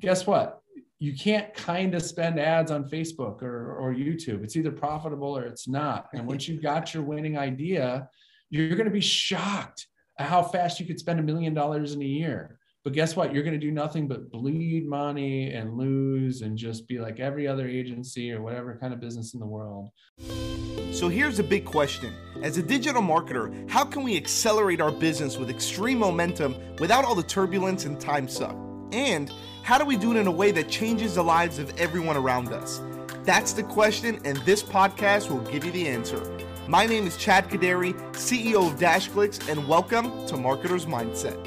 guess what? You can't kind of spend ads on Facebook or, or YouTube. It's either profitable or it's not. And once you've got your winning idea, you're going to be shocked at how fast you could spend a million dollars in a year. But guess what? You're going to do nothing but bleed money and lose and just be like every other agency or whatever kind of business in the world. So here's a big question. As a digital marketer, how can we accelerate our business with extreme momentum without all the turbulence and time suck? And how do we do it in a way that changes the lives of everyone around us? That's the question, and this podcast will give you the answer. My name is Chad Kodary, CEO of DashClicks, and welcome to Marketer's Mindset.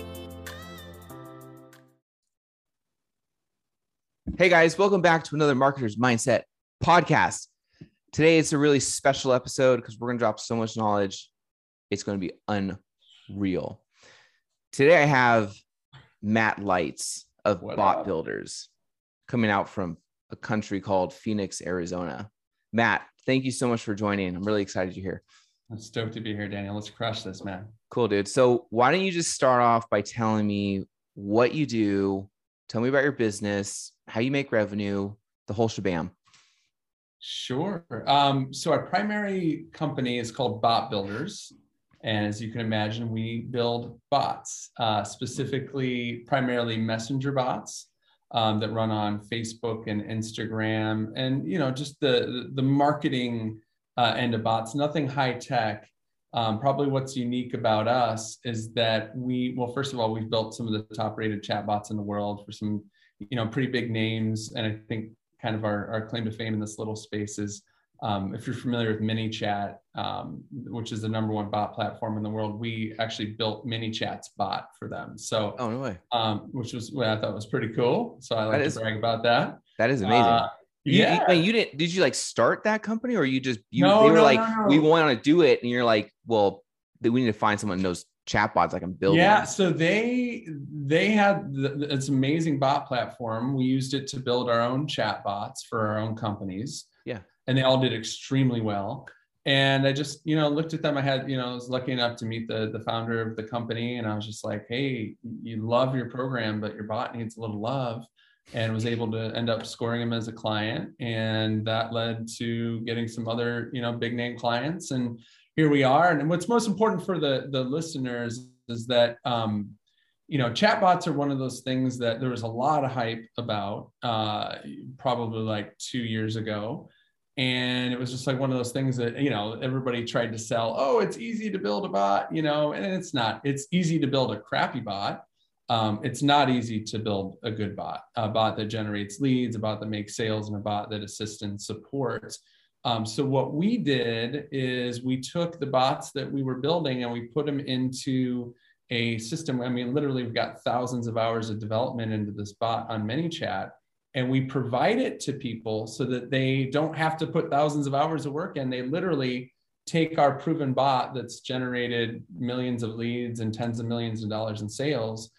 Hey guys, welcome back to another Marketer's Mindset podcast. Today it's a really special episode because we're going to drop so much knowledge. It's going to be unreal. Today I have Matt Leitz of what Bot up? Builders coming out from a country called Phoenix, Arizona. Matt, thank you so much for joining. I'm really excited you're here. I'm stoked to be here, Daniel. Let's crush this, man. Cool, dude. So why don't you just start off by telling me what you do? Tell me about your business, how you make revenue, the whole shabam. Sure. Um, so our primary company is called Bot Builders. And as you can imagine, we build bots, uh, specifically primarily messenger bots um, that run on Facebook and Instagram, and you know just the the marketing uh, end of bots. Nothing high tech. Um, probably what's unique about us is that we well, first of all, we've built some of the top rated chat bots in the world for some you know pretty big names, and I think kind of our, our claim to fame in this little space is um, if you're familiar with ManyChat, um, which is the number one bot platform in the world, we actually built ManyChat's bot for them. So, oh no way, um, which was what I thought was pretty cool. So I like that to is, brag about that. That is amazing. Uh, you, yeah, you, you, didn't. Did you like start that company, or you just you no, they were no, like no, we want to do it, and you're like, well, we need to find someone who knows chatbots like I'm building. Yeah, so they they had the, it's amazing bot platform. We used it to build our own chatbots for our own companies and they all did extremely well. And I just, you know, looked at them. I had, you know, I was lucky enough to meet the the founder of the company, and I was just like, "Hey, you love your program, but your bot needs a little love." And was able to end up scoring him as a client, and that led to getting some other, you know, big name clients. And here we are. And what's most important for the the listeners is that um, you know, chatbots are one of those things that there was a lot of hype about uh, probably like two years ago and it was just like one of those things that you know everybody tried to sell oh it's easy to build a bot you know and it's not. It's easy to build a crappy bot. Um, it's not easy to build a good bot a bot that generates leads a bot that makes sales and a bot that assists and supports. Um, so what we did is we took the bots that we were building and we put them into a system. I mean literally we've got thousands of hours of development into this bot on manychat and we provide it to people so that they don't have to put thousands of hours of work in. They literally take our proven bot that's generated millions of leads and tens of millions of dollars in sales,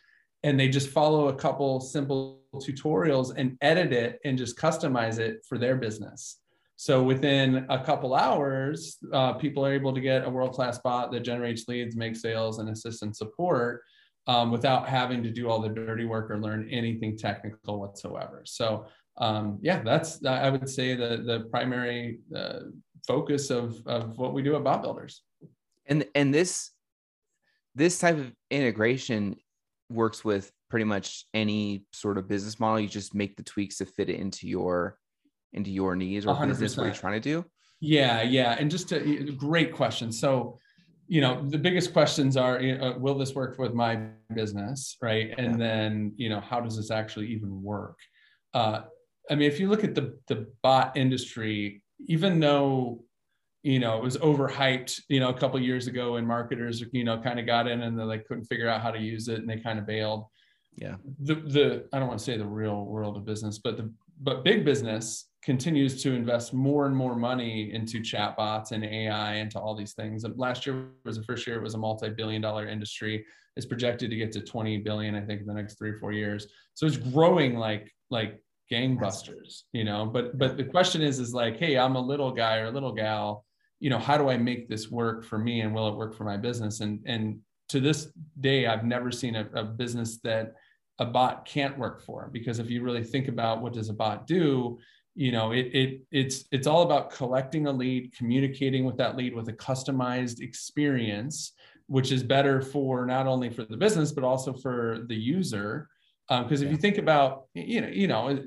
and they just follow a couple simple tutorials and edit it and just customize it for their business. So within a couple hours, uh, people are able to get a world-class bot that generates leads, makes sales, and assistant support um, without having to do all the dirty work or learn anything technical whatsoever. So um, yeah, that's I would say the the primary uh, focus of of what we do at Bot Builders. And and this this type of integration works with pretty much any sort of business model. You just make the tweaks to fit it into your into your needs or 100%. business what you're trying to do. Yeah, yeah, and just a great question. So you know the biggest questions are uh, will this work with my business right? And yeah. then you know how does this actually even work? Uh, i mean if you look at the the bot industry even though you know it was overhyped you know a couple years ago and marketers you know kind of got in and they like couldn't figure out how to use it and they kind of bailed. Yeah. The the i don't want to say the real world of business but the but big business continues to invest more and more money into chatbots and AI into all these things. Last year was the first year it was a multi-billion dollar industry. It's projected to get to 20 billion, I think, in the next three or four years. So it's growing like like gangbusters, you know. But but the question is, is like, hey, I'm a little guy or a little gal, you know, how do I make this work for me and will it work for my business? And and to this day, I've never seen a, a business that a bot can't work for because if you really think about what does a bot do you know it, it it's it's all about collecting a lead communicating with that lead with a customized experience which is better for not only for the business but also for the user. Because um, if yeah. you think about you know you know a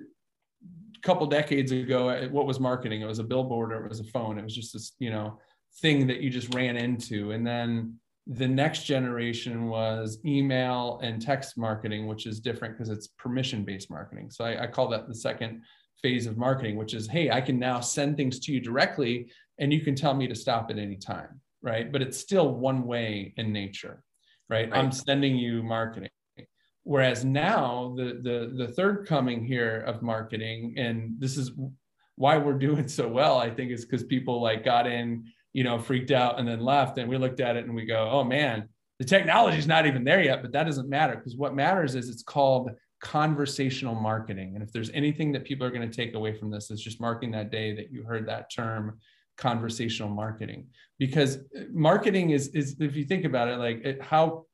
couple decades ago what was marketing? It was a billboard or it was a phone. It was just this you know thing that you just ran into. And then the next generation was email and text marketing which is different because it's permission based marketing. So I, I call that the second phase of marketing, which is, hey, I can now send things to you directly and you can tell me to stop at any time, right? But it's still one way in nature, right? right. I'm sending you marketing. Whereas now the, the the third coming here of marketing, and this is why we're doing so well, I think is because people like got in, you know, freaked out and then left. And we looked at it and we go, oh man, the technology is not even there yet, but that doesn't matter because what matters is it's called conversational marketing. And if there's anything that people are going to take away from this, is just marking that day that you heard that term conversational marketing. Because uh, marketing is, is if you think about it, like it, how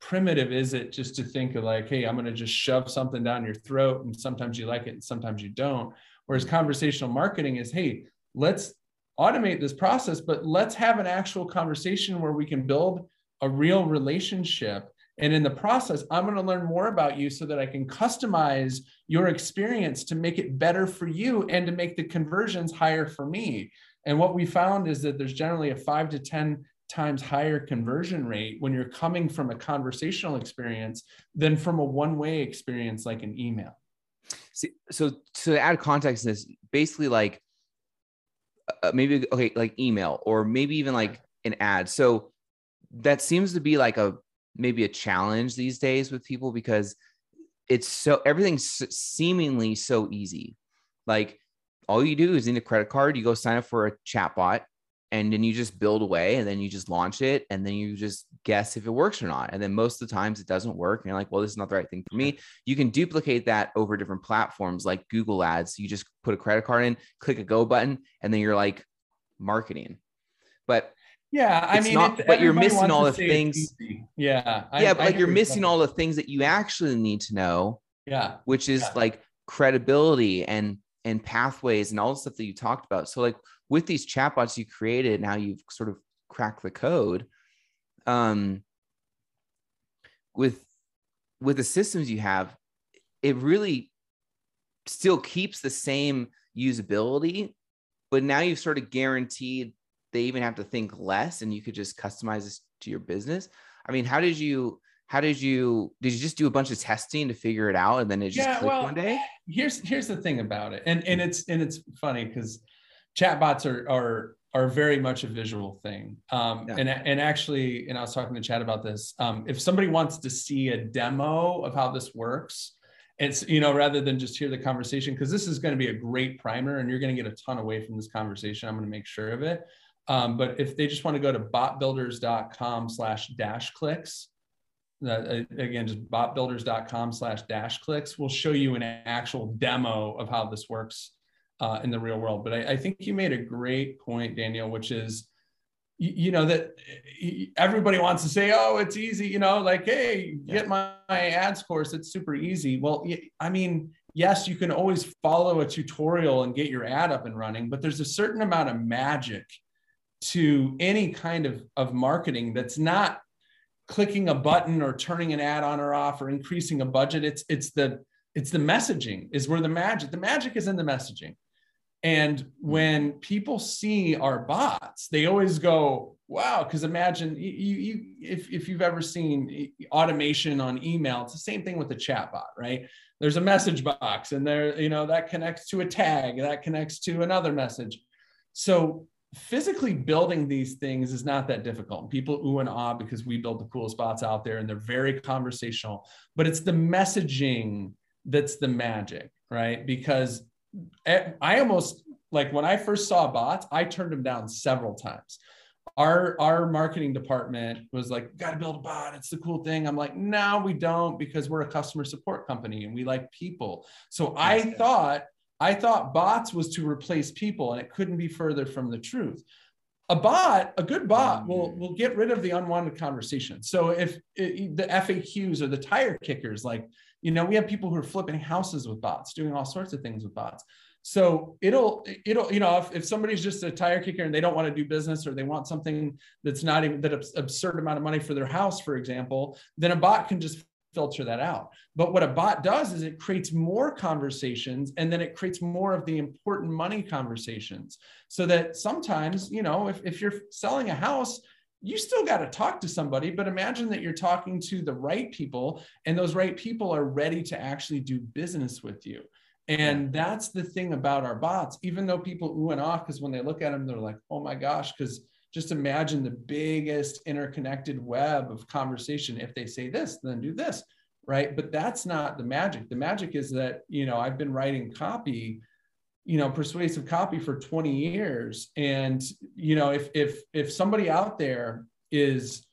primitive is it just to think of like, hey, I'm going to just shove something down your throat and sometimes you like it and sometimes you don't. Whereas conversational marketing is, hey, let's automate this process, but let's have an actual conversation where we can build a real relationship and in the process, I'm going to learn more about you so that I can customize your experience to make it better for you and to make the conversions higher for me. And what we found is that there's generally a five to 10 times higher conversion rate when you're coming from a conversational experience than from a one way experience like an email. See, so to add context to this, basically like uh, maybe, okay, like email or maybe even like an ad. So that seems to be like a maybe a challenge these days with people because it's so everything's seemingly so easy. Like all you do is need a credit card, you go sign up for a chatbot, and then you just build away and then you just launch it and then you just guess if it works or not. And then most of the times it doesn't work. And you're like, well, this is not the right thing for me. You can duplicate that over different platforms like Google Ads. You just put a credit card in, click a go button, and then you're like marketing. But yeah, I mean, not, but you're missing all the things. Yeah, I, yeah, but like you're missing all the things that you actually need to know. Yeah, which is yeah. like credibility and and pathways and all the stuff that you talked about. So like with these chatbots you created, now you've sort of cracked the code. Um, with with the systems you have, it really still keeps the same usability, but now you've sort of guaranteed they even have to think less and you could just customize this to your business? I mean how did you how did you did you just do a bunch of testing to figure it out and then it just yeah, clicked well, one day? here's here's the thing about it. And and it's and it's funny because chatbots are are are very much a visual thing. Um, yeah. and and actually and i was talking to chad about this um, if somebody wants to see a demo of how this works it's you know rather than just hear the conversation because this is going to be a great primer and you're going to get a ton away from this conversation. I'm going to make sure of it um, but if they just want to go to botbuilders.com slash dash clicks, uh, again, just botbuilders.com slash dash clicks, we'll show you an actual demo of how this works uh, in the real world. But I, I, think you made a great point, Daniel, which is, you, you, know, that everybody wants to say, oh, it's easy, you know, like, hey, get my, my ads course, it's super easy. Well, I mean, yes, you can always follow a tutorial and get your ad up and running, but there's a certain amount of magic to any kind of, of marketing that's not clicking a button or turning an ad on or off or increasing a budget. It's it's the it's the messaging is where the magic the magic is in the messaging. And when people see our bots they always go wow because imagine you, you if, if you've ever seen automation on email it's the same thing with the chat bot right? There's a message box and there you know that connects to a tag that connects to another message. So physically building these things is not that difficult. People ooh and ah because we build the cool spots out there and they're very conversational, but it's the messaging that's the magic, right? Because I almost like when I first saw bots, I turned them down several times. Our our marketing department was like, got to build a bot. It's the cool thing. I'm like, no, we don't because we're a customer support company and we like people. So I thought I thought bots was to replace people, and it couldn't be further from the truth. A bot, a good bot, will mm. will get rid of the unwanted conversation. So if it, the FAQs or the tire kickers, like You know, we have people who are flipping houses with bots, doing all sorts of things with bots. So it'll it'll you know if, if somebody's just a tire kicker and they don't want to do business or they want something that's not even that absurd amount of money for their house, for example, then a bot can just filter that out. But what a bot does is it creates more conversations and then it creates more of the important money conversations. So that sometimes, you know, if, if you're selling a house, you still got to talk to somebody, but imagine that you're talking to the right people and those right people are ready to actually do business with you. And that's the thing about our bots, even though people ooh and ah, because when they look at them, they're like, oh my gosh, because just imagine the biggest interconnected web of conversation. If they say this, then do this, right? But that's not the magic. The magic is that, you know, I've been writing copy, you know, persuasive copy for 20 years. And, you know, if if if somebody out there is,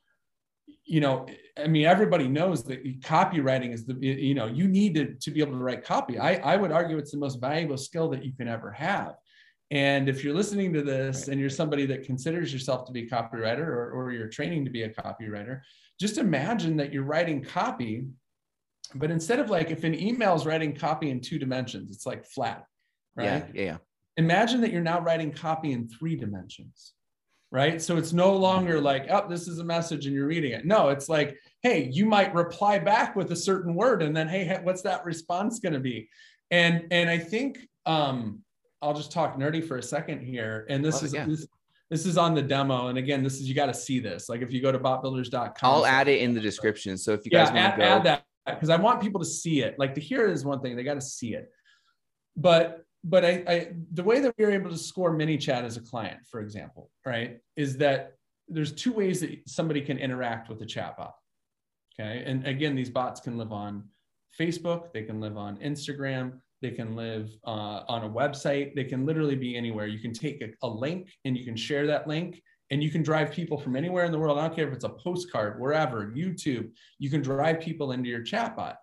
you know, I mean, everybody knows that copywriting is the, you know, you need to, to be able to write copy. I, I would argue it's the most valuable skill that you can ever have and if you're listening to this and you're somebody that considers yourself to be a copywriter or, or you're training to be a copywriter, just imagine that you're writing copy, but instead of like if an email is writing copy in two dimensions, it's like flat, right? Yeah, yeah. Imagine that you're now writing copy in three dimensions, right? So it's no longer like, oh, this is a message and you're reading it. No, it's like, hey, you might reply back with a certain word, and then hey, what's that response going to be? And and I think um, I'll just talk nerdy for a second here. And this is yeah. this, this, is on the demo. And again, this is you got to see this. Like if you go to botbuilders.com, I'll add it in the description. So if you guys yeah, want to add that because I want people to see it. Like to hear it is one thing, they got to see it. But but I, I the way that we are able to score ManyChat as a client, for example, right, is that there's two ways that somebody can interact with a chatbot. Okay. And again, these bots can live on Facebook, they can live on Instagram, they can live uh, on a website. They can literally be anywhere. You can take a, a, link and you can share that link and you can drive people from anywhere in the world. I don't care if it's a postcard wherever youtube you can drive people into your chatbot.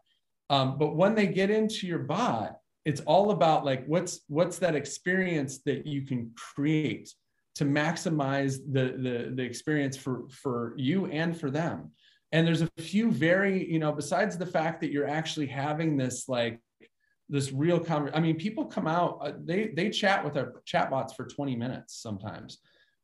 Um, but when they get into your bot it's all about like what's what's that experience that you can create to maximize the the, the experience for for you and for them. And there's a few very you know besides the fact that you're actually having this like this real conversation. I mean, people come out, uh, they they chat with our chatbots for 20 minutes sometimes,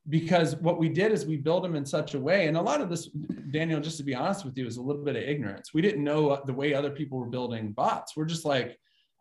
because what we did is we build them in such a way, and a lot of this, Daniel, just to be honest with you, is a little bit of ignorance. We didn't know the way other people were building bots. We're just like,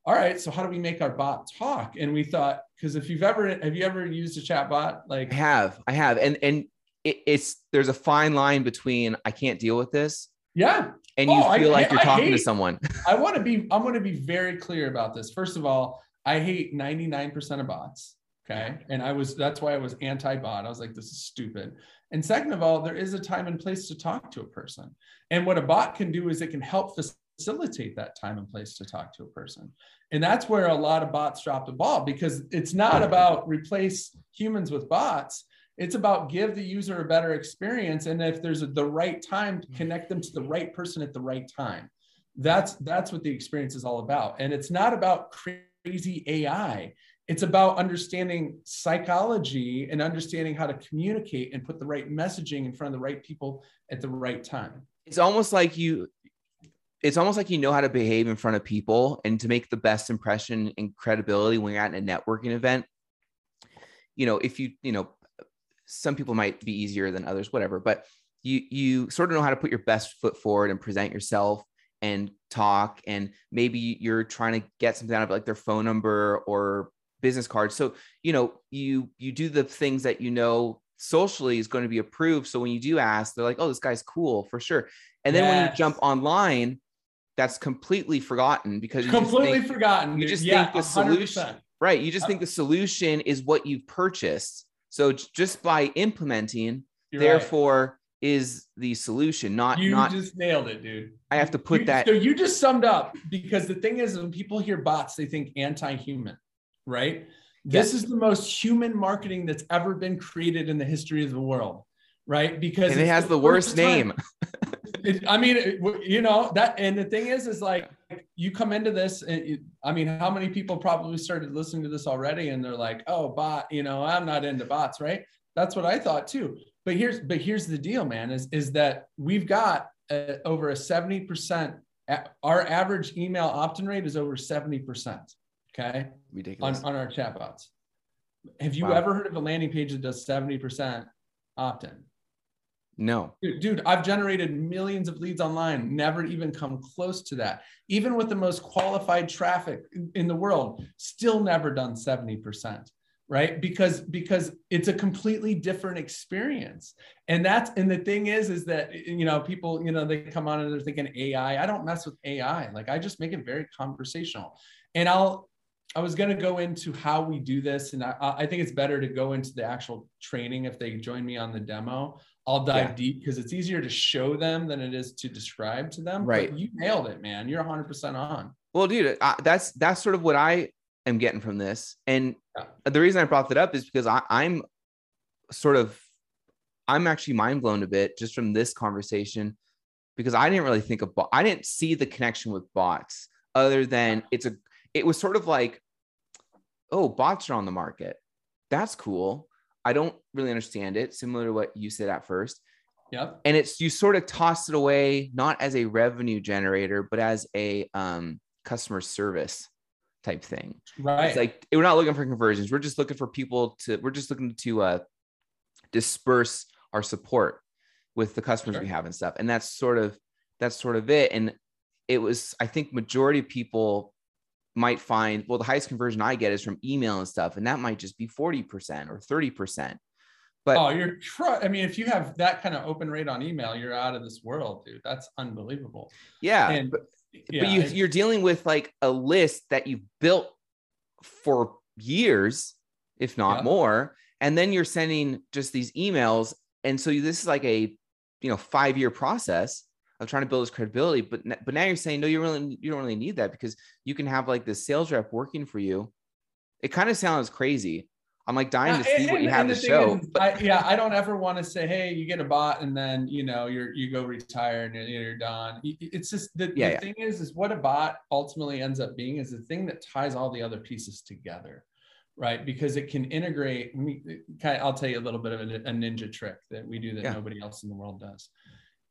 all right, so how do we make our bot talk? And we thought, because if you've ever have you ever used a chatbot? Like, I have, I have, and and it, it's there's a fine line between I can't deal with this yeah. And you oh, feel I, like you're talking hate, to someone. I want to be, I'm going to be very clear about this. First of all, I hate 99% of bots. Okay. And I was, that's why I was anti bot. I was like, this is stupid. And second of all, there is a time and place to talk to a person. And what a bot can do is it can help facilitate that time and place to talk to a person. And that's where a lot of bots drop the ball because it's not about replace humans with bots it's about give the user a better experience and if there's a, the right time to connect them to the right person at the right time. That's that's what the experience is all about. And it's not about crazy ai it's about understanding psychology and understanding how to communicate and put the right messaging in front of the right people at the right time. It's almost like you it's almost like you know how to behave in front of people and to make the best impression and credibility when you're at a networking event. You know if you you know some people might be easier than others, whatever. But you you sort of know how to put your best foot forward and present yourself and talk. And maybe you're trying to get something out of like their phone number or business card. So you know you you do the things that you know socially is going to be approved. So when you do ask, they're like, "Oh, this guy's cool for sure." And then yes. when you jump online, that's completely forgotten because you completely think, forgotten. You just yeah, think the 100%. solution, right? You just think uh the solution is what you've purchased so just by implementing, You're therefore, right. is the solution. Not you not, just nailed it, dude. I have to put you, that. So you just summed up because the thing is, when people hear bots, they think anti-human, right? This yes. is the most human marketing that's ever been created in the history of the world, right? Because and it has the, the worst name. it, I mean, it, you know that, and the thing is, is like you come into this, and I mean, how many people probably started listening to this already, and they're like, "Oh, bot," you know, I'm not into bots, right? That's what I thought too. But here's, but here's the deal, man, is is that we've got uh, over a seventy percent our average email opt-in rate is over 70%. Okay. Ridiculous. On, on our chatbots. Have you wow. ever heard of a landing page that does 70% opt-in? No. Dude, I've generated millions of leads online, never even come close to that. Even with the most qualified traffic in the world, still never done 70% right because because it's a completely different experience and that's and the thing is is that you know people you know they come on and they're thinking ai i don't mess with ai like i just make it very conversational and i'll I was going to go into how we do this, and I, I, think it's better to go into the actual training if they join me on the demo. I'll dive yeah. deep because it's easier to show them than it is to describe to them. Right. But you nailed it, man. You're 100% on. Well, dude, that's that's sort of what I am getting from this, and yeah. the reason I brought that up is because I, I'm sort of I'm actually mind blown a bit just from this conversation because I didn't really think of I didn't see the connection with bots other than it's a it was sort of like oh, bots are on the market. That's cool. I don't really understand it, similar to what you said at first. Yep. And it's you sort of toss it away not as a revenue generator, but as a um, customer service type thing. Right. It's like we're not looking for conversions. We're just looking for people to. We're just looking to uh, disperse our support with the customers sure. we have and stuff. And that's sort of that's sort of it. And it was, I think, majority of people might find, well, the highest conversion I get is from email and stuff, and that might just be 40% or 30%. But oh, you're, I mean, if you have that kind of open rate on email, you're out of this world, dude. That's unbelievable. Yeah. And, but, yeah, but you, you're dealing with like a list that you've built for years, if not yeah. more. And then you're sending just these emails. And so this is like a, you know, five year process of trying to build his credibility. But but now you're saying no, you really you don't really need that because you can have like the sales rep working for you. It kind of sounds crazy. I'm like dying uh, to see and, what you have to show. Is, but I, yeah, I don't ever want to say, hey, you get a bot and then you know you're you go retire and you're, you're done. It's just the, yeah, the yeah. thing is, is what a bot ultimately ends up being is the thing that ties all the other pieces together right? Because it can integrate. Uh, I'll tell you a little bit of a, a ninja trick that we do that yeah. nobody else in the world does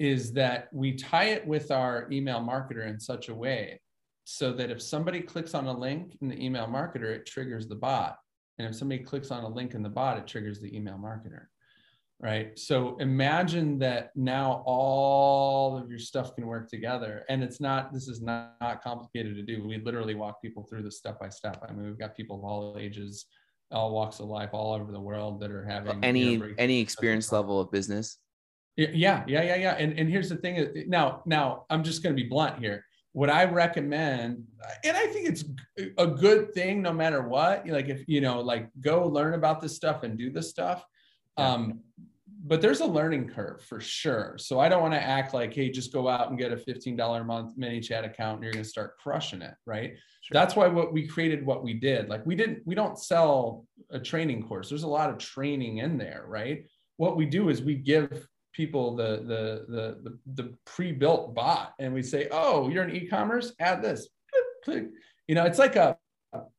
is that we tie it with our email marketer in such a way so that if somebody clicks on a link in the email marketer, it triggers the bot. And if somebody clicks on a link in the bot, it triggers the email marketer. Right. So imagine that now all of your stuff can work together. And it's not, this is not, not complicated to do. We literally walk people through this step by step. I mean, we've got people of all ages, all walks of life, all over the world that are having any, you know, any experience level of business. Yeah, yeah, yeah, yeah. And and here's the thing. Now, now I'm just going to be blunt here. What I recommend, and I think it's a good thing no matter what. Like if you know, like go learn about this stuff and do this stuff. Yeah. Um, but there's a learning curve for sure. So I don't want to act like, hey, just go out and get a $15 a month chat account and you're going to start crushing it, right? Sure. That's why what we created what we did. Like we didn't, we don't sell a training course. There's a lot of training in there, right? What we do is we give people the the the the, the pre-built bot and we say oh you're in e-commerce add this you know it's like a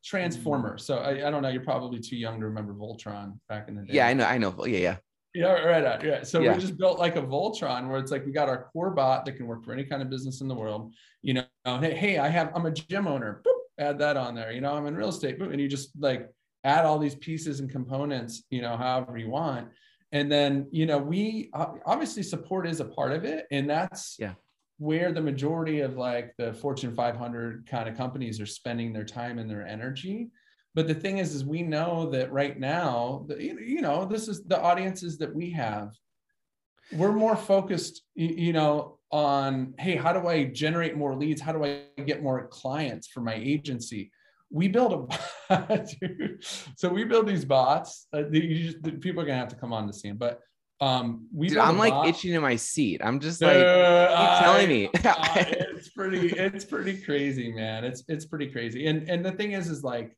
transformer mm-hmm. so I, I don't know you're probably too young to remember voltron back in the day yeah i know i know oh, yeah yeah yeah, right. Yeah. So yeah. we just built like a Voltron where it's like we got our core bot that can work for any kind of business in the world. You know, hey, hey, I have I'm a gym owner. Boop, add that on there. You know, I'm in real estate. Boop, and you just like add all these pieces and components. You know, however you want and then you know we uh, obviously support is a part of it and that's yeah. where the majority of like the fortune 500 kind of companies are spending their time and their energy. But the thing is is we know that right now you know this is the audiences that we have we're more focused you know on hey how do i generate more leads? How do i get more clients for my agency we build a bot, so we build these bots. Uh, just, people are gonna have to come on to see them, but um, we. Dude, I'm like bot. itching in my seat. I'm just like, uh, telling me. uh, it's pretty. It's pretty crazy, man. It's it's pretty crazy. And and the thing is, is like,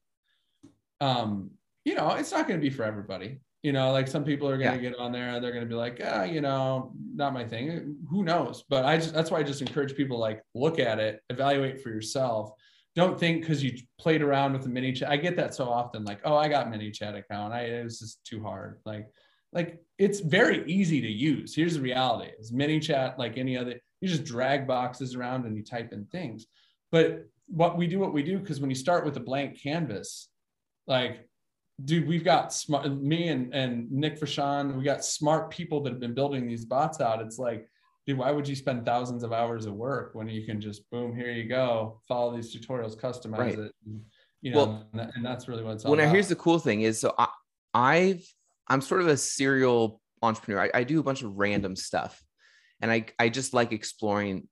um, you know, it's not gonna be for everybody. You know, like some people are gonna yeah. get on there, and they're gonna be like, ah, you know, not my thing. Who knows? But I just that's why I just encourage people like look at it, evaluate for yourself don't think because you played around with the ManyChat. I get that so often, like, oh, I got ManyChat account. I it was just too hard. Like, like it's very easy to use. Here's the reality: is ManyChat like any other. you just drag boxes around and you type in things. But what we do, what we do, because when you start with a blank canvas, like, dude, we've got smart, me and, and Nick Fashan, we got smart people that have been building these bots out. It's like, dude, why would you spend thousands of hours of work when you can just boom, here you go, follow these tutorials, customize right. it. And, you know, well, and, that, and, that's really what's well, now here's the cool thing is so I, I've, I'm sort of a serial entrepreneur. I, I do a bunch of random stuff and I, I just like exploring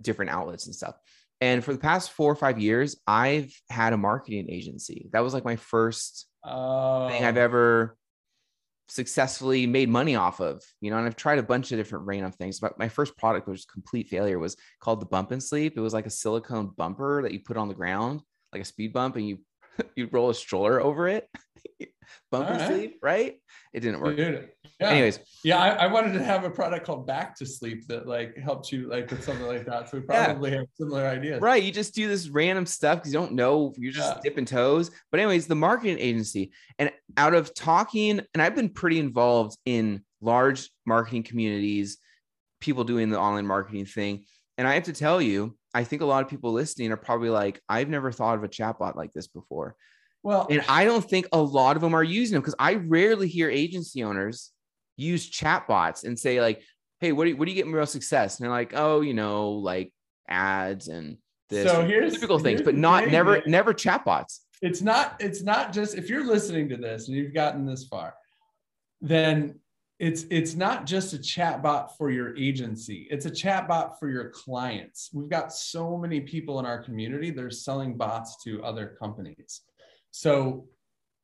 different outlets and stuff. And for the past four or five years, I've had a marketing agency. That was like my first oh. thing I've oh. ever successfully made money off of. You know, and I've tried a bunch of different random things. But my first product which was complete failure was called the bump and sleep. It was like a silicone bumper that you put on the ground, like a speed bump, and you you roll a stroller over it. bump All and right. sleep, right? It didn't work. Dude, yeah. Anyways, yeah, I, I, wanted to have a product called Back to Sleep that like helps you like with something like that. So we probably yeah. have similar ideas. Right. You just do this random stuff because you don't know. You're just yeah. dipping toes. But anyways, the marketing agency and out of talking, and I've been pretty involved in large marketing communities, people doing the online marketing thing. And I have to tell you, I think a lot of people listening are probably like, I've never thought of a chatbot like this before. Well, and I don't think a lot of them are using them because I rarely hear agency owners use chatbots and say like, "Hey, what do you, what do you get real success?" And they're like, "Oh, you know, like ads and this so here's, typical things, here's but not thing, never never chatbots." It's not it's not just if you're listening to this and you've gotten this far, then it's it's not just a chatbot for your agency it's a chatbot for your clients we've got so many people in our community they're selling bots to other companies so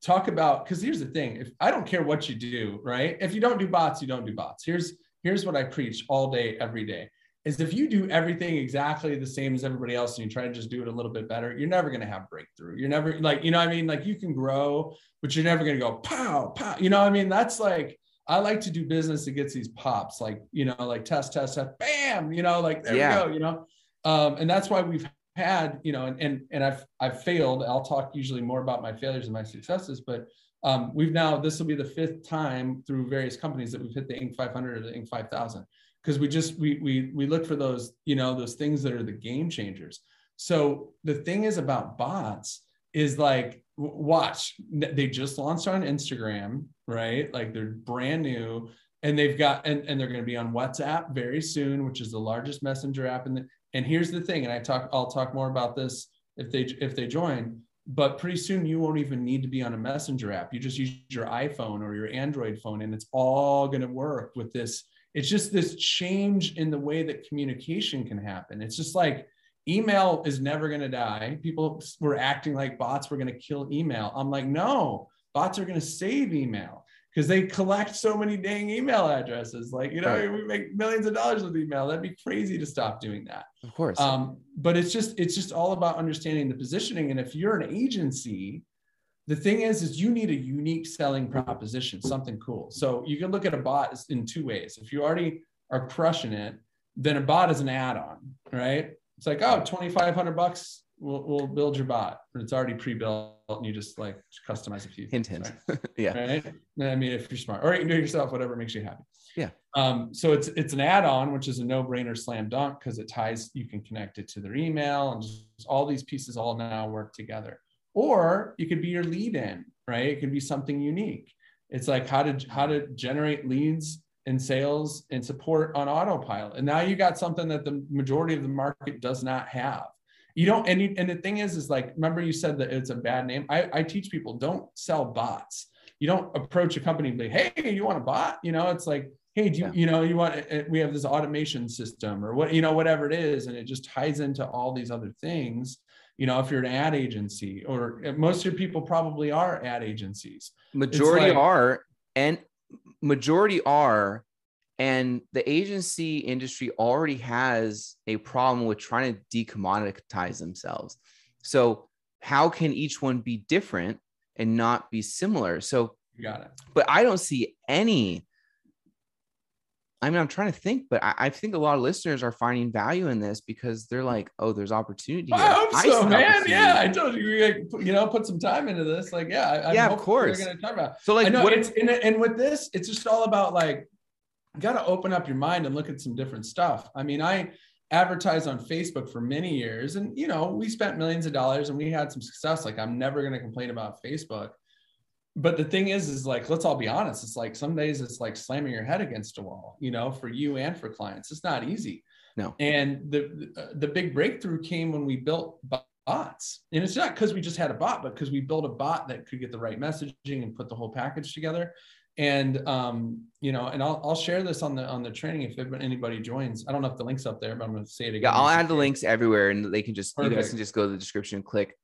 talk about because here's the thing if i don't care what you do right? If you don't do bots you don't do bots. Here's here's what i preach all day every day is if you do everything exactly the same as everybody else and you try to just do it a little bit better you're never going to have breakthrough. You're never like you know i mean? Like you can grow but you're never going to go pow pow you know i mean? That's like i like to do business that gets these pops like you know like test test test bam you know like there yeah. we go you know? Um, and that's why we've had, you know, and and, and I've I've failed. I'll talk usually more about my failures and my successes, but um, we've now this will be the fifth time through various companies that we've hit the Inc. 500 or the Inc. 5000 because we just we we we look for those you know those things that are the game changers. So the thing is about bots is like watch they just launched on Instagram, right? Like they're brand new and they've got and, and they're going to be on WhatsApp very soon, which is the largest messenger app in the and here's the thing, and I talk, I'll talk more about this if they if they join. But pretty soon you won't even need to be on a messenger app. You just use your iPhone or your Android phone, and it's all going to work with this. It's just this change in the way that communication can happen. It's just like email is never going to die. People were acting like bots were going to kill email. I'm like, no, bots are going to save email because they collect so many dang email addresses. Like, you know, right. we make millions of dollars with email. That'd be crazy to stop doing that. Of course. Um, but it's just it's just all about understanding the positioning. And if you're an agency, the thing is, is you need a unique selling proposition, something cool. So you can look at a bot in two ways. If you already are crushing it, then a bot is an add-on, right? It's like, oh, 2,500 bucks we'll, we'll build your bot and it's already pre-built and you just like customize a few hint hint. right? yeah. Right? I mean if you're smart. Or you can do it yourself whatever makes you happy. Yeah. Um, so it's it's an add-on which is a no-brainer slam dunk because it ties you can connect it to their email and just all these pieces all now work together. Or it could be your lead in right? It could be something unique. It's like how to how to generate leads and sales and support on autopilot. And now you got something that the majority of the market does not have you don't and, you, and the thing is is like remember you said that it's a bad name? I, I teach people don't sell bots. You don't approach a company and be hey you want a bot? You know it's like hey do you, yeah. you know you want eh, eh, we have this automation system or what you know whatever it is and it just ties into all these other things you know if you're an ad agency or eh, most of your people probably are ad agencies. Majority like, are and majority are and the agency industry already has a problem with trying to decommoditize themselves. So, how can each one be different and not be similar? So, you got it. But I don't see any. I mean, I'm trying to think, but I, I think a lot of listeners are finding value in this because they're like, "Oh, there's opportunity." Here. I hope so, man. Yeah, I told you, you know, put some time into this. Like, yeah, I, yeah, of course. We're gonna talk about. So, like, what, it's and, and with this, it's just all about like got to open up your mind and look at some different stuff. I mean, I advertised on Facebook for many years and you know, we spent millions of dollars and we had some success. Like I'm never going to complain about Facebook. But the thing is, is like, let's all be honest. It's like some days it's like slamming your head against a wall, you know, for you and for clients. It's not easy. No. And the uh, the big breakthrough came when we built bots. And it's not because we just had a bot, but because we built a bot that could get the right messaging and put the whole package together and um, you know, and I'll, I'll share this on the on the training if anybody joins. I don't know if the link's up there, but I'm going to say it again. Yeah, I'll add the links everywhere, and they can just Perfect. you guys can just go to the description, click,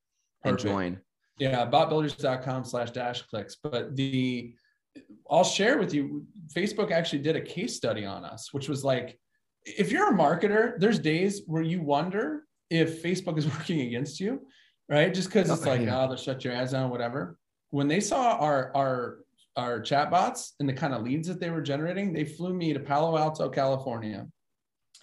and Perfect. join. Yeah, botbuilders.com slash dash clicks. But the I'll share with you, Facebook actually did a case study on us, which was like, if you're a marketer, there's days where you wonder if Facebook is working against you, right? Just because it's like, oh, they'll shut your ads down, whatever. When they saw our our our chatbots and the kind of leads that they were generating, they flew me to Palo Alto, California.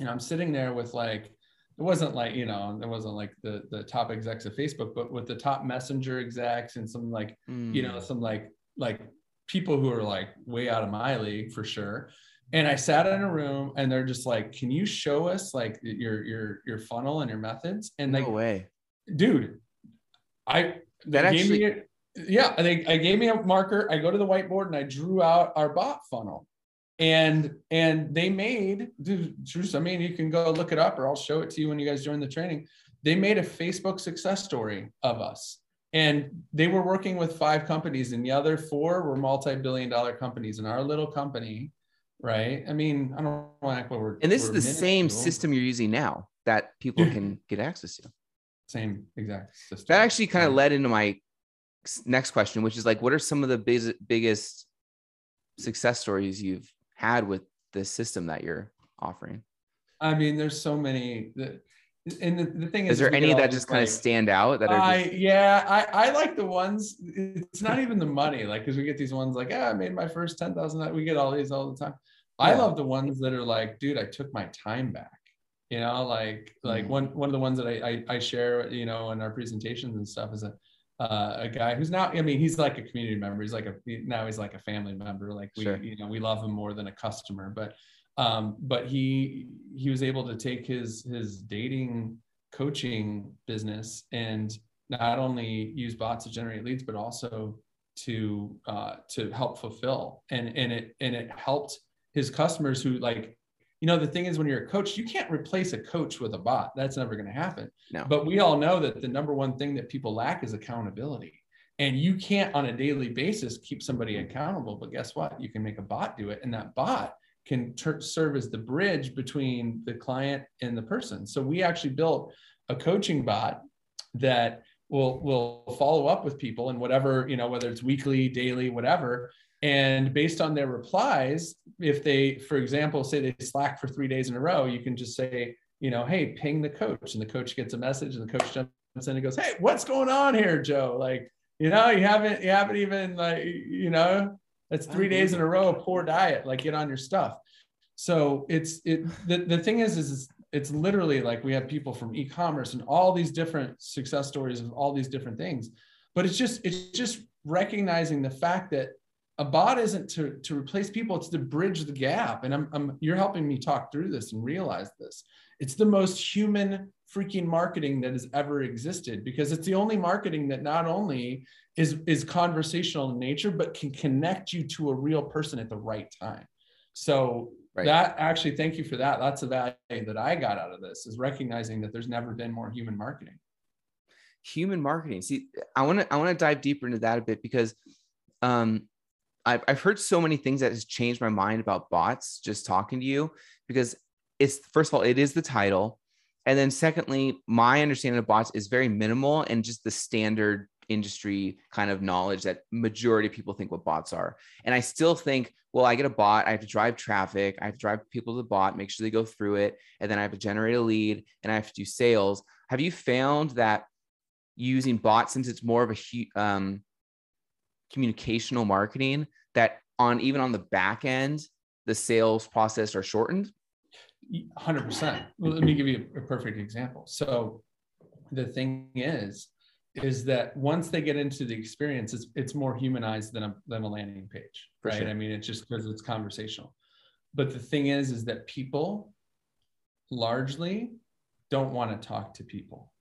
And I'm sitting there with like, it wasn't like, you know, it wasn't like the, the top execs of Facebook, but with the top messenger execs and some like, mm. you know, hmm. some like, like people who are like way out of my league for sure. And I sat in a room and they're just like, can you show us like your, your, your funnel and your methods? And like, no way, dude, I, that actually, yeah, they I gave me a marker. I go to the whiteboard and I drew out our bot funnel. And and they made Truce. I mean, you can go look it up or I'll show it to you when you guys join the training. They made a Facebook success story of us. And they were working with five companies, and the other four were multi-billion dollar companies. And our little company, right? I mean, I don't want to like what we're and this is the same system you're using now that people can get access to. Same exact system. That actually kind of led into my next question, which is like, what are some of the big, biggest success stories you've had with the system that you're offering? I mean, there's so many. That, and the, the thing is, is there any that just kind of stand out? That are I just... yeah, I I like the ones. It's not even the money, like because we get these ones like, yeah, I made my first ten thousand. We get all these all the time. Yeah. I love the ones that are like, dude, I took my time back. You know, like like mm-hmm. one one of the ones that I, I I share, you know, in our presentations and stuff is that uh, a guy who's now i mean he's like a community member. He's like a now he's like a family member. Like we sure. you know we love him more than a customer but um but he he was able to take his his dating coaching business and not only use bots to generate leads but also to uh to help fulfill. And and it and it helped his customers who like you know the thing is when you're a coach you can't replace a coach with a bot. That's never going to happen. No. but we all know that the number one thing that people lack is accountability. And you can't on a daily basis keep somebody accountable but guess what? You can make a bot do it. And that bot can ter- serve as the bridge between the client and the person. So we actually built a coaching bot that will will follow up with people and whatever you know whether it's weekly daily whatever and based on their replies, if they, for example, say they slack for three days in a row, you can just say, you know, hey, ping the coach. And the coach gets a message and the coach jumps in and goes, Hey, what's going on here, Joe? Like, you know, you haven't, you haven't even like, you know, that's three days in a row, poor diet, like get on your stuff. So it's, it, the, the thing is, is it's literally like we have people from e-commerce and all these different success stories of all these different things, but it's just, it's just recognizing the fact that a bot isn't to, to replace people it's to bridge the gap. And I'm, I'm you're helping me talk through this and realize this. It's the most human freaking marketing that has ever existed because it's the only marketing that not only is is conversational in nature but can connect you to a real person at the right time. So right. that actually thank you for that. That's the value that i got out of this is recognizing that there's never been more human marketing. Human marketing. See i want to i want to dive deeper into that a bit because um I've, I've heard so many things that has changed my mind about bots just talking to you because it's first of all it is the title. And then secondly my understanding of bots is very minimal and just the standard industry kind of knowledge that majority of people think what bots are. And i still think well i get a bot i have to drive traffic i have to drive people to the bot make sure they go through it and then i have to generate a lead and i have to do sales. Have you found that using bots since it's more of a um, communicational marketing that on even on the back end, the sales process are shortened? 100%. Let me give you a perfect example. So the thing is, is that once they get into the experience, it's, it's more humanized than a, than a landing page, right? Sure. I mean, it's just because it's conversational. but the thing is, is that people largely don't want to talk to people.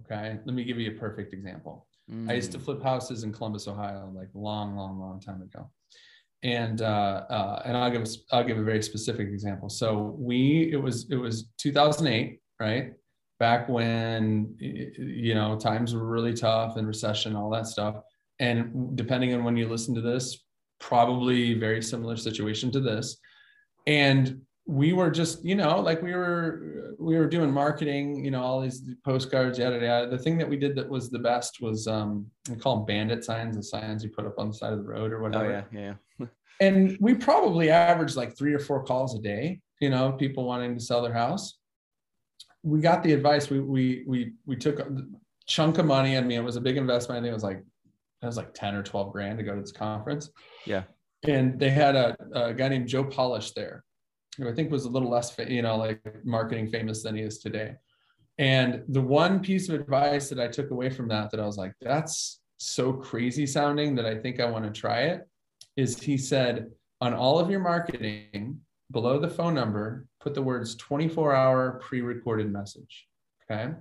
Okay. Let me give you a perfect example. Mm. I used to mm. flip houses in Columbus, Ohio, like long, long, long time ago. And uh, uh, and I'll give I'll give a very specific example. So we it was it was 2008, right? Back when you know times were really tough and recession, all that stuff. And depending on when you listen to this, probably very similar situation to this. And we were just you know like we were we were doing marketing you know all these postcards yada yada the thing that we did that was the best was um we call them bandit signs the signs you put up on the side of the road or whatever. Oh yeah yeah and we probably averaged like three or four calls a day you know people wanting to sell their house. We got the advice we we we we took a chunk of money i mean it was a big investment. I think it was like it was like 10 or 12 grand to go to this conference. Yeah. And they had a, a guy named joe polish there who I think was a little less, you know, like marketing famous than he is today. And the one piece of advice that I took away from that, that I was like, that's so crazy sounding that I think I want to try it, is he said, on all of your marketing, below the phone number, put the words 24 hour pre recorded message. Okay.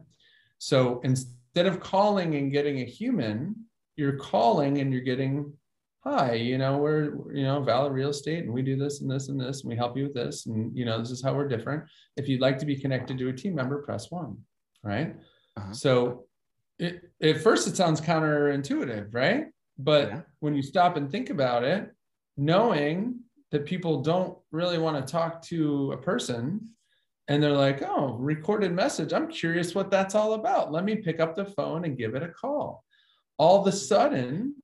So instead of calling and getting a human, you're calling and you're getting hi, you know, we're, you know, Valor Real Estate and we do this and this and this, and we help you with this. And, you know, this is how we're different. If you'd like to be connected to a team member, press one. Right. Uh-huh. So it, at first it sounds counterintuitive, right? But yeah. when you stop and think about it, knowing that people don't really want to talk to a person and they're like, oh, recorded message. I'm curious what that's all about. Let me pick up the phone and give it a call. All of a sudden,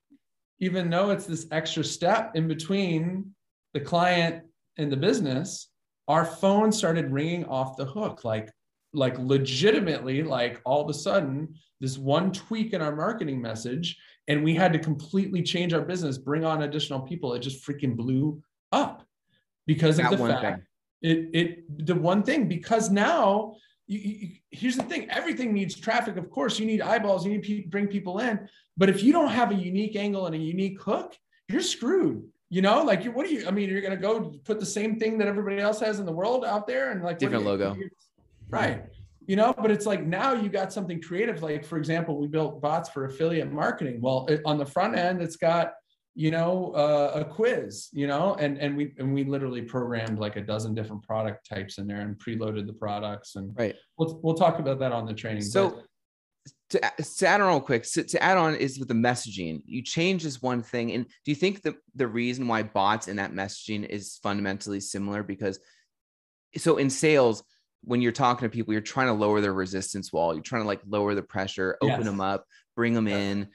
even though it's this extra step in between the client and the business, our phone started ringing off the hook, like, like legitimately, like all of a sudden, this one tweak in our marketing message, and we had to completely change our business, bring on additional people. It just freaking blew up because of that the fact thing. it it the one thing because now you, you, here's the thing. Everything needs traffic. Of course you need eyeballs. You need to bring people in. But if you don't have a unique angle and a unique hook you're screwed you know? Like you what do you i mean you're going to go put the same thing that everybody else has in the world out there and like different you, logo. right. You know but it's like now you got something creative. Like for example we built bots for affiliate marketing. Well it, on the front end it's got you know uh, a quiz you know and and we and we literally programmed like a dozen different product types in there and preloaded the products and right. we'll, we'll talk about that on the training so but, to, to add on real quick so to add on is with the messaging. You change this one thing and do you think the the reason why bots in that messaging is fundamentally similar? Because so in sales when you're talking to people you're trying to lower their resistance wall. You're trying to like lower the pressure open yes. them up bring them in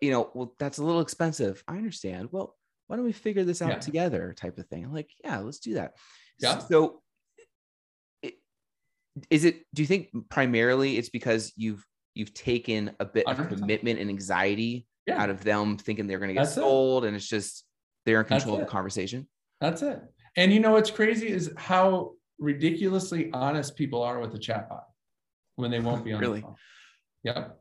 you know, well, that's a little expensive. I understand. Well, why don't we figure this out yeah. together type of thing? I'm like, yeah, let's do that. Yeah. So is it, do you think primarily it's because you've, you've taken a bit 100%. of commitment and anxiety yeah. out of them thinking they're going to get that's sold it. and it's just, they're in control of the conversation. That's it. And you know, what's crazy is how ridiculously honest people are with the chatbot when they won't be on really? the phone. Yep.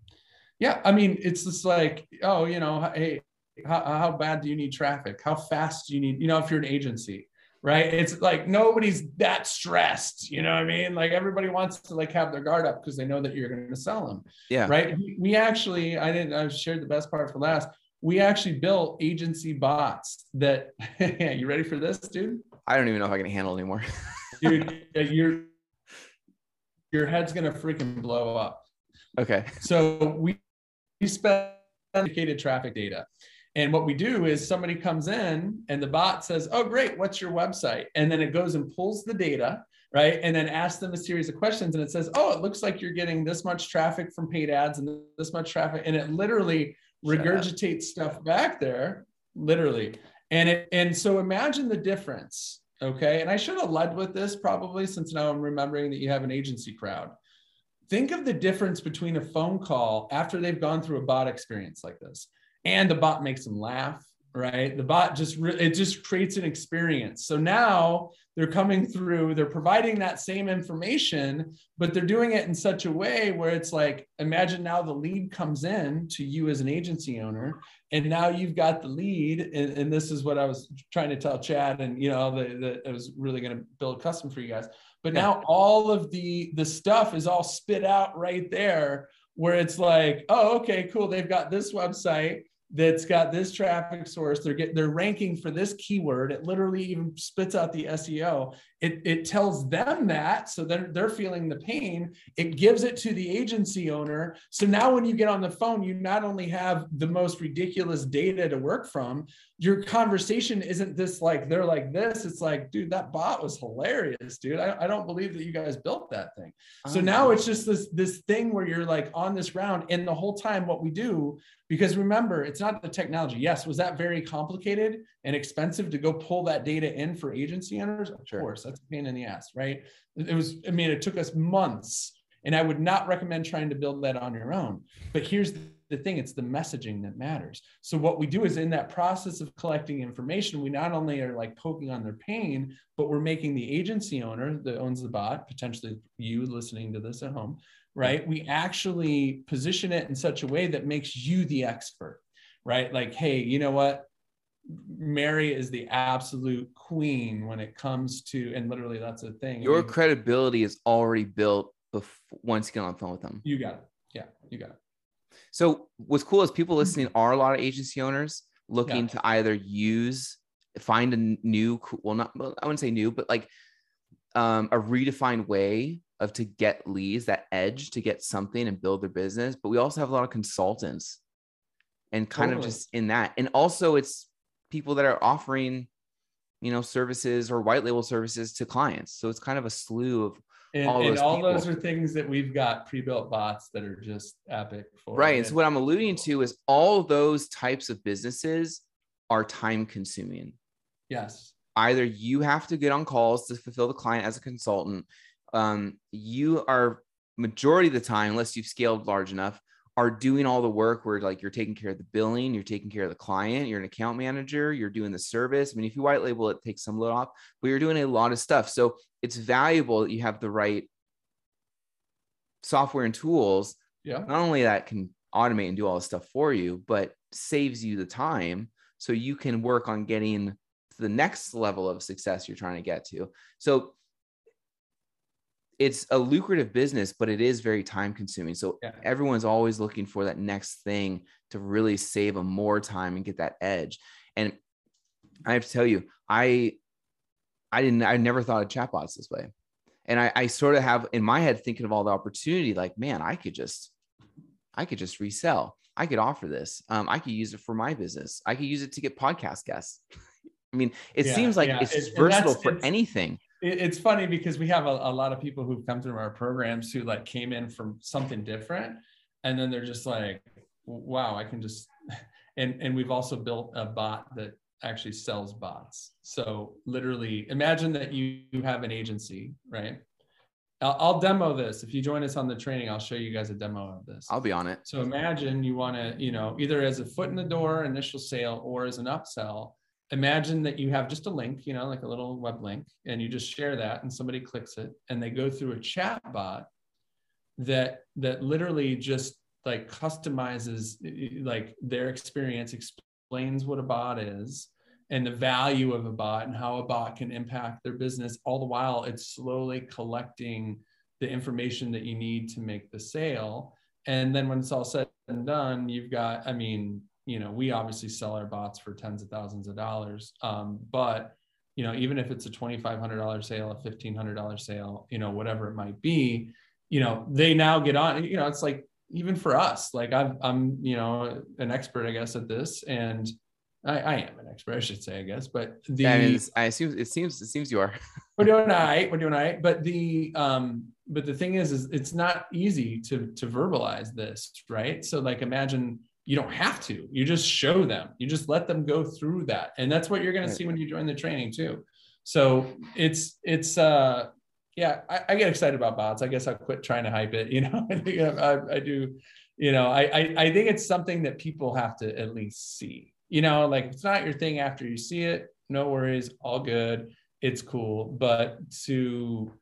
Yeah, I mean, it's just like, oh, you know, hey, how, how bad do you need traffic? How fast do you need, you know, if you're an agency, right? It's like nobody's that stressed, you know what I mean? Like everybody wants to like have their guard up because they know that you're going to sell them. Yeah. Right. We actually, I didn't, I shared the best part for last. We actually built agency bots that, yeah you ready for this, dude? I don't even know if I can handle anymore. dude, your, your head's going to freaking blow up. Okay. So we we spend dedicated traffic data. And what we do is somebody comes in and the bot says, Oh, great, what's your website? And then it goes and pulls the data, right? And then asks them a series of questions. And it says, Oh, it looks like you're getting this much traffic from paid ads and this much traffic. And it literally Shut regurgitates up. stuff back there, literally. And it and so imagine the difference. Okay. And I should have led with this probably since now I'm remembering that you have an agency crowd think of the difference between a phone call after they've gone through a bot experience like this and the bot makes them laugh right? The bot just re- it just creates an experience. So now they're coming through, they're providing that same information, but they're doing it in such a way where it's like imagine now the lead comes in to you as an agency owner, and now you've got the lead, and, and this is what I was trying to tell Chad, and you know, the I was really going to build custom for you guys. But now all of the the stuff is all spit out right there where it's like, oh, okay, cool. They've got this website that's got this traffic source. They're getting they're ranking for this keyword. It literally even spits out the seo it, it tells them that so they're, they're feeling the pain. It gives it to the agency owner. So now when you get on the phone you not only have the most ridiculous data to work from your conversation isn't this like they're like this. It's like dude that bot was hilarious dude. I, I don't believe that you guys built that thing. So now uh-huh. it's just this this thing where you're like on this ground. And the whole time what we do because remember, it's not the technology. Yes, was that very complicated and expensive to go pull that data in for agency owners? Of sure. course, that's a pain in the ass, right? It was, I mean, it took us months. And I would not recommend trying to build that on your own. But here's the thing it's the messaging that matters. So, what we do is in that process of collecting information, we not only are like poking on their pain, but we're making the agency owner that owns the bot, potentially you listening to this at home, right? We actually position it in such a way that makes you the expert, right? Like, hey, you know what? Mary is the absolute queen when it comes to, and literally that's a thing. Your I mean, credibility is already built before, once you get on the phone with them. You got it. Yeah, you got it. So what's cool is people listening are a lot of agency owners looking yeah. to either use, find a new, well, not, well, I wouldn't say new, but like um, a redefined way of to get leads, that edge to get something and build their business. But we also have a lot of consultants and kind totally. of just in that. And also it's people that are offering, you know, services or white label services to clients. So it's kind of a slew of and all, and those, all those, are things that we've got pre-built bots that are just epic for. Right. And so what I'm alluding to is all those types of businesses are time consuming. Yes. Either you have to get on calls to fulfill the client as a consultant, um, you are majority of the time, unless you've scaled large enough, are doing all the work where like you're taking care of the billing, you're taking care of the client, you're an account manager, you're doing the service. I mean, if you white label it, takes some load off, but you're doing a lot of stuff. So it's valuable that you have the right software and tools. Yeah. Not only that can automate and do all this stuff for you, but saves you the time so you can work on getting to the next level of success you're trying to get to. So it's a lucrative business, but it is very time consuming. So yeah. everyone's always looking for that next thing to really save them more time and get that edge. And I have to tell you, I I didn't I never thought of chatbots this way. And I, I sort of have in my head thinking of all the opportunity, like, man, I could just I could just resell. I could offer this. Um, I could use it for my business. I could use it to get podcast guests. I mean, it yeah, seems like yeah. it's it, versatile for it's, anything it's funny because we have a, a, lot of people who've come through our programs who like came in from something different and then they're just like wow i can just and and we've also built a bot that actually sells bots. So literally imagine that you, you have an agency right? I'll, I'll demo this. If you join us on the training i'll show you guys a demo of this. I'll be on it. So imagine you want to you know either as a foot in the door initial sale or as an upsell imagine that you have just a link, you know, like a little web link, and you just share that and somebody clicks it and they go through a chat bot that that literally just like customizes like their experience, explains what a bot is and the value of a bot and how a bot can impact their business. All the while it's slowly collecting the information that you need to make the sale. And then when it's all said and done, you've got, I mean, you know, we obviously sell our bots for tens of thousands of dollars. Um, but you know, even if it's a $2,500 sale, a $1,500 sale, you know, whatever it might be, you know, they now get on, you know, it's like, even for us, like I'm, I'm, you know, an expert, I guess, at this. And I, I am an expert, I should say, I guess, but the, I, mean, I assume it seems, it seems you are. we're doing all right. We're doing all right. But the, um, but the thing is, is it's not easy to, to verbalize this, right? So like, imagine, you don't have to. You just show them. You just let them go through that. And that's what you're going to see when you join the training too. So it's it's uh yeah I, I, get excited about bots. I guess i'll quit trying to hype it you know? I, I, do you know I, I i think it's something that people have to at least see. You know, like it's not your thing after you see it, no worries, all good, it's cool. But to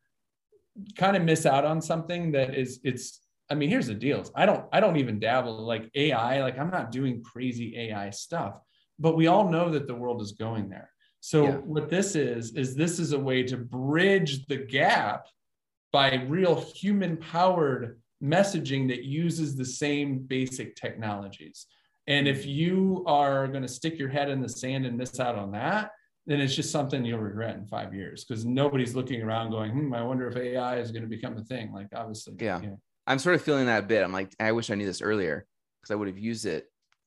kind of miss out on something that is it's I mean, here's the deals. I don't I don't even dabble like AI, like I'm not doing crazy AI stuff, but we all know that the world is going there. So yeah. what this is is this is a way to bridge the gap by real human powered messaging that uses the same basic technologies. And if you are going to stick your head in the sand and miss out on that, then it's just something you'll regret in five years because nobody's looking around going, hmm, I wonder if AI is going to become a thing. Like, obviously. Yeah. You know. I'm sort of feeling that a bit. I'm like, I wish I knew this earlier because I would have used it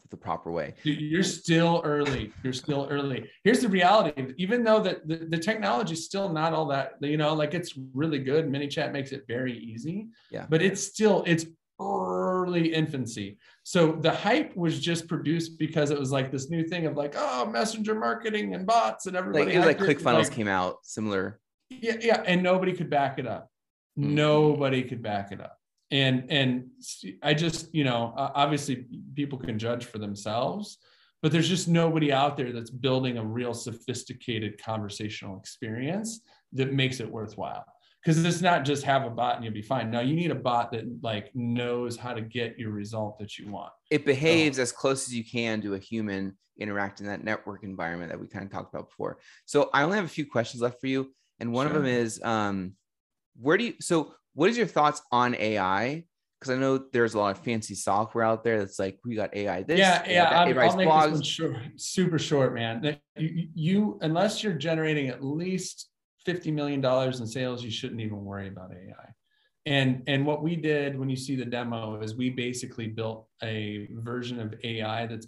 the proper way. You're still early. You're still early. Here's the reality. Even though that the, the technology is still not all that, you know, like it's really good. ManyChat makes it very easy. Yeah. But it's still, it's early infancy. So the hype was just produced because it was like this new thing of like, oh, messenger marketing and bots and everybody. Like, it was like ClickFunnels like, came out similar. Yeah, yeah. And nobody could back it up. Mm-hmm. Nobody could back it up and and i just you know obviously people can judge for themselves but there's just nobody out there that's building a real sophisticated conversational experience that makes it worthwhile. Because it's not just have a bot and you'll be fine. No you need a bot that like knows how to get your result that you want. It behaves so, as close as you can to a human interact in that network environment that we kind of talked about before. So i only have a few questions left for you and one sure. of them is um where do you so what is your thoughts on AI? Because I know there's a lot of fancy software out there that's like we got AI this. Yeah, yeah. I'll, I'll make blogs. this one short, super short, man. You, you unless you're generating at least fifty million dollars in sales, you shouldn't even worry about AI. And and what we did when you see the demo is we basically built a version of AI that's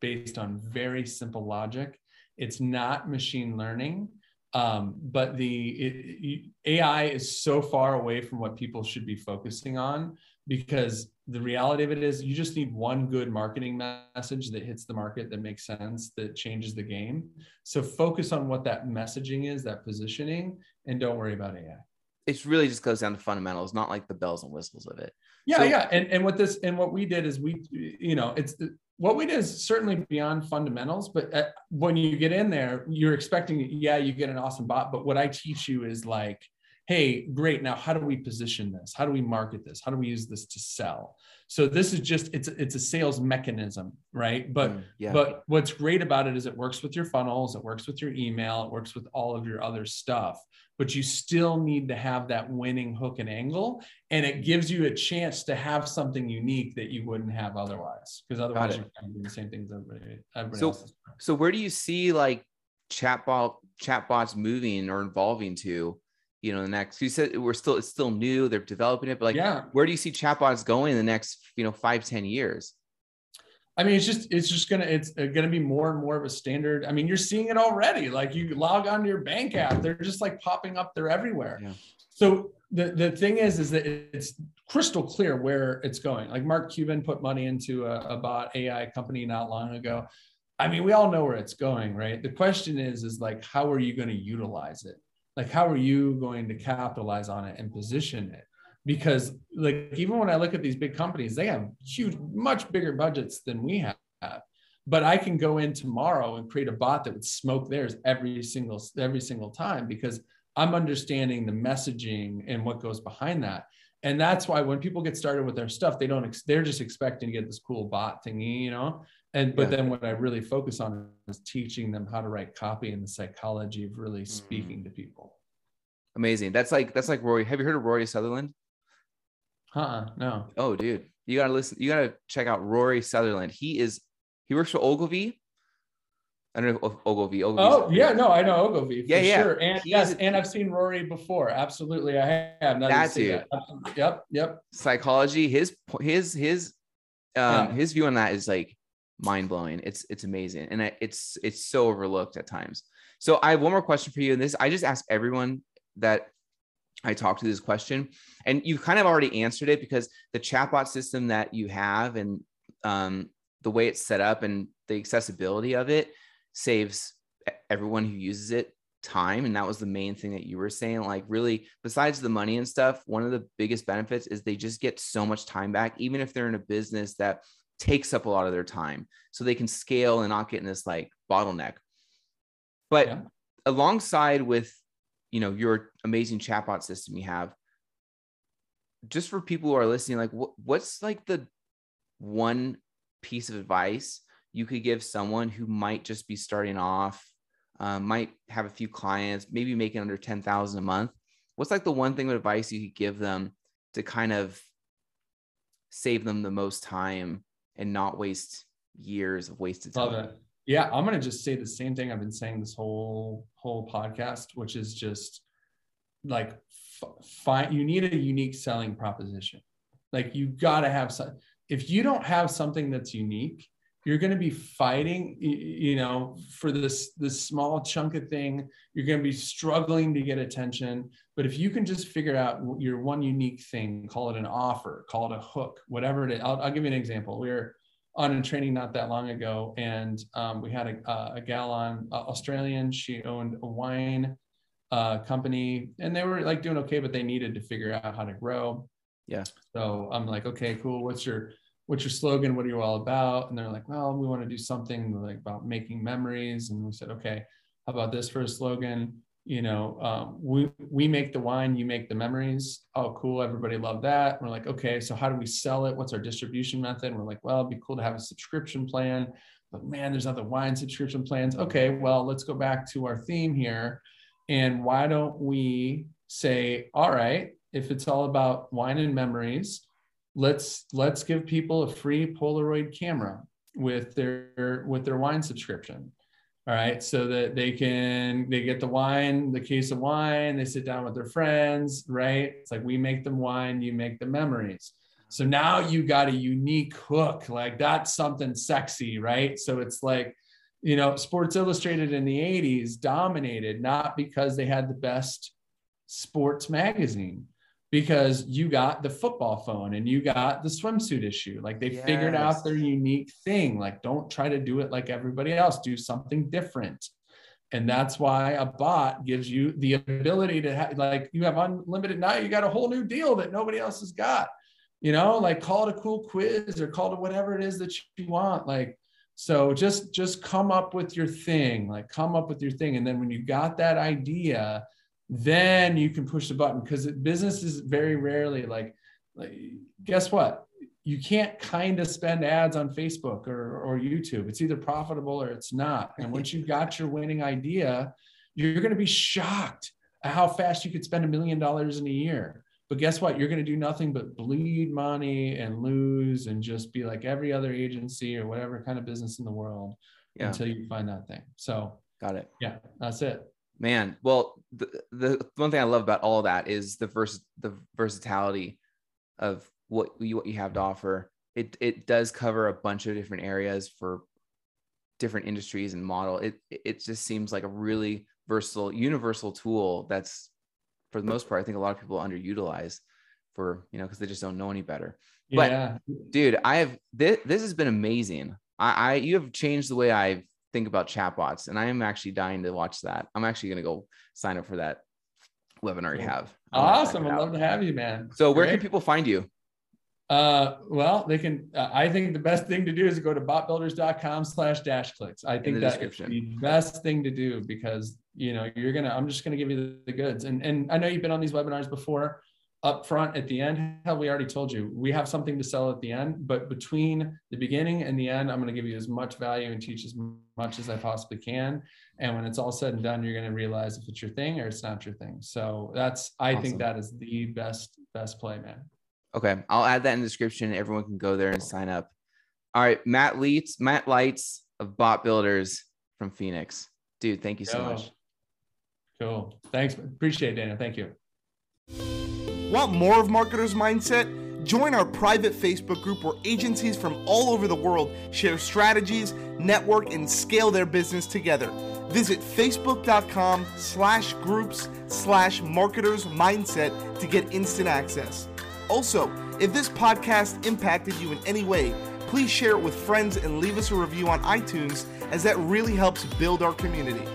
based on very simple logic. It's not machine learning um, but the it, AI is so far away from what people should be focusing on because the reality of it is you just need one good marketing message that hits the market that makes sense that changes the game. So focus on what that messaging is, that positioning, and don't worry about AI. It really just goes down to fundamentals, not like the bells and whistles of it. Yeah, so, yeah, and and what this and what we did is we, you know, it's what we did is certainly beyond fundamentals but at, when you get in there you're expecting yeah you get an awesome bot but what i teach you is like hey great now how do we position this how do we market this how do we use this to sell so this is just it's it's a sales mechanism right but mm, yeah. but what's great about it is it works with your funnels it works with your email it works with all of your other stuff but you still need to have that winning hook and angle. And it gives you a chance to have something unique that you wouldn't have otherwise. Because otherwise you're kind of doing the same things everybody, everybody so, else. So where do you see like chatbot chatbots moving or evolving to? You know, the next you said we're still it's still new, they're developing it, but like yeah. where do you see chatbots going in the next, you know, five, ten years? I mean, it's just it's just gonna it's uh, gonna be more and more of a standard. I mean, you're seeing it already. Like you log on to your bank app, they're just like popping up. They're everywhere. Yeah. So the the thing is, is that it's crystal clear where it's going. Like Mark Cuban put money into a, a bot AI company not long ago. I mean, we all know where it's going, right? The question is, is like, how are you going to utilize it? Like, how are you going to capitalize on it and position it? because like even when I look at these big companies, they have huge, much bigger budgets than we have. But I can go in tomorrow and create a bot that would smoke theirs every single every single time because I'm understanding the messaging and what goes behind that. And that's why when people get started with their stuff, they don't they're just expecting to get this cool bot thingy, you know. And but yeah. then what I really focus on is teaching them how to write copy and the psychology of really mm-hmm. speaking mm-hmm. to people. Amazing. That's like that's like Rory. Have you heard of Rory Sutherland? Huh? No. Oh, dude, you gotta listen. You gotta check out Rory Sutherland. He is he works for Ogilvy. I don't know Ogilvy. Ogilvy. Oh yeah, no, I know Ogilvy. yeah, yeah. Sure. And he yes, and I've seen Rory before. Absolutely, I have. Now that dude. That. Yep, yep. Psychology. His his his um yeah. his view on that is like mind blowing. It's it's amazing, and it's it's so overlooked at times. So I have one more question for you, and this I just ask everyone that I talk to this question, and you've kind of already answered it because the chatbot system that you have and um, the way it's set up and the accessibility of it saves everyone who uses it time and that was the main thing that you were saying like really besides the money and stuff one of the biggest benefits is they just get so much time back even if they're in a business that takes up a lot of their time so they can scale and not get in this like bottleneck. But yeah. alongside with you know your amazing chatbot system you have, just for people who are listening, like what, what's like the one piece of advice you could give someone who might just be starting off, um, might have a few clients, maybe making under 10,000 a month. What's like the one thing of advice you could give them to kind of save them the most time and not waste years of wasted time? Love it. Yeah, I'm gonna just say the same thing I've been saying this whole whole podcast, which is just like find you need a unique selling proposition. Like you got to have some. If you don't have something that's unique, you're going to be fighting you know for this this small chunk of thing. You're going to be struggling to get attention. But if you can just figure out your one unique thing call it an offer call it a hook whatever it is. I'll, I'll give you an example. We were on a training not that long ago and um, we had a, a gal on uh, australian. She owned a wine uh, company and they were like doing okay but they needed to figure out how to grow. Yeah. So i'm like okay cool. What's your what's your slogan? What are you all about? And they're like, well, we want to do something like about making memories. And we said, okay, how about this for a slogan? You know, um, we we make the wine, you make the memories. Oh, cool! Everybody loved that. We're like, okay, so how do we sell it? What's our distribution method? And we're like, well, it'd be cool to have a subscription plan, but man, there's other wine subscription plans. Okay, well, let's go back to our theme here, and why don't we say, all right, if it's all about wine and memories, let's let's give people a free Polaroid camera with their with their wine subscription. All right, so that they can they get the wine, the case of wine, they sit down with their friends, right? It's like we make them wine, you make the memories. So now you got a unique hook, like that's something sexy, right? So it's like, you know, Sports Illustrated in the 80s dominated not because they had the best sports magazine, because you got the football phone and you got the swimsuit issue. Like they yes. figured out their unique thing. Like, don't try to do it like everybody else, do something different. And that's why a bot gives you the ability to have, like, you have unlimited now, you got a whole new deal that nobody else has got. You know, like call it a cool quiz or call it whatever it is that you want. Like, so just just come up with your thing, like come up with your thing. And then when you got that idea, then you can push the button because business is very rarely like, like guess what? You can't kind of spend ads on facebook or, or youtube. It's either profitable or it's not. And once you've got your winning idea you're going to be shocked at how fast you could spend a million dollars in a year. But guess what? You're going to do nothing but bleed money and lose and just be like every other agency or whatever kind of business in the world yeah. until you find that thing. So got it. yeah that's it Man, well, the, the one thing I love about all that is the vers- the versatility of what you, what you have to offer. It it does cover a bunch of different areas for different industries and model. It it just seems like a really versatile, universal tool that's for the most part, I think a lot of people underutilize for you know because they just don't know any better. Yeah. But dude, I have this. This has been amazing. I, I you have changed the way I've think about chatbots, and I am actually dying to watch that. I'm actually going to go sign up for that webinar you have. Awesome! I'd love to have you, man. So, where Great. can people find you? Uh, well, they can. Uh, I think the best thing to do is go to botbuilders.com slash dashclicks. I think that's the best thing to do because you know you're gonna. I'm just gonna give you the, the goods, and and I know you've been on these webinars before up front at the end hell we already told you we have something to sell at the end but between the beginning and the end i'm going to give you as much value and teach as much as i possibly can. And when it's all said and done you're going to realize if it's your thing or it's not your thing. So that's i awesome. think that is the best best play man. Okay i'll add that in the description. Everyone can go there and sign up. All right matt leitz matt leitz of BotBuilders from phoenix. Dude thank you so Yo. much. Cool. Thanks appreciate it daniel thank you Want more of Marketers Mindset? Join our private Facebook group where agencies from all over the world share strategies, network, and scale their business together. Visit facebook.com slash groups slash marketers mindset to get instant access. Also, if this podcast impacted you in any way, please share it with friends and leave us a review on iTunes as that really helps build our community.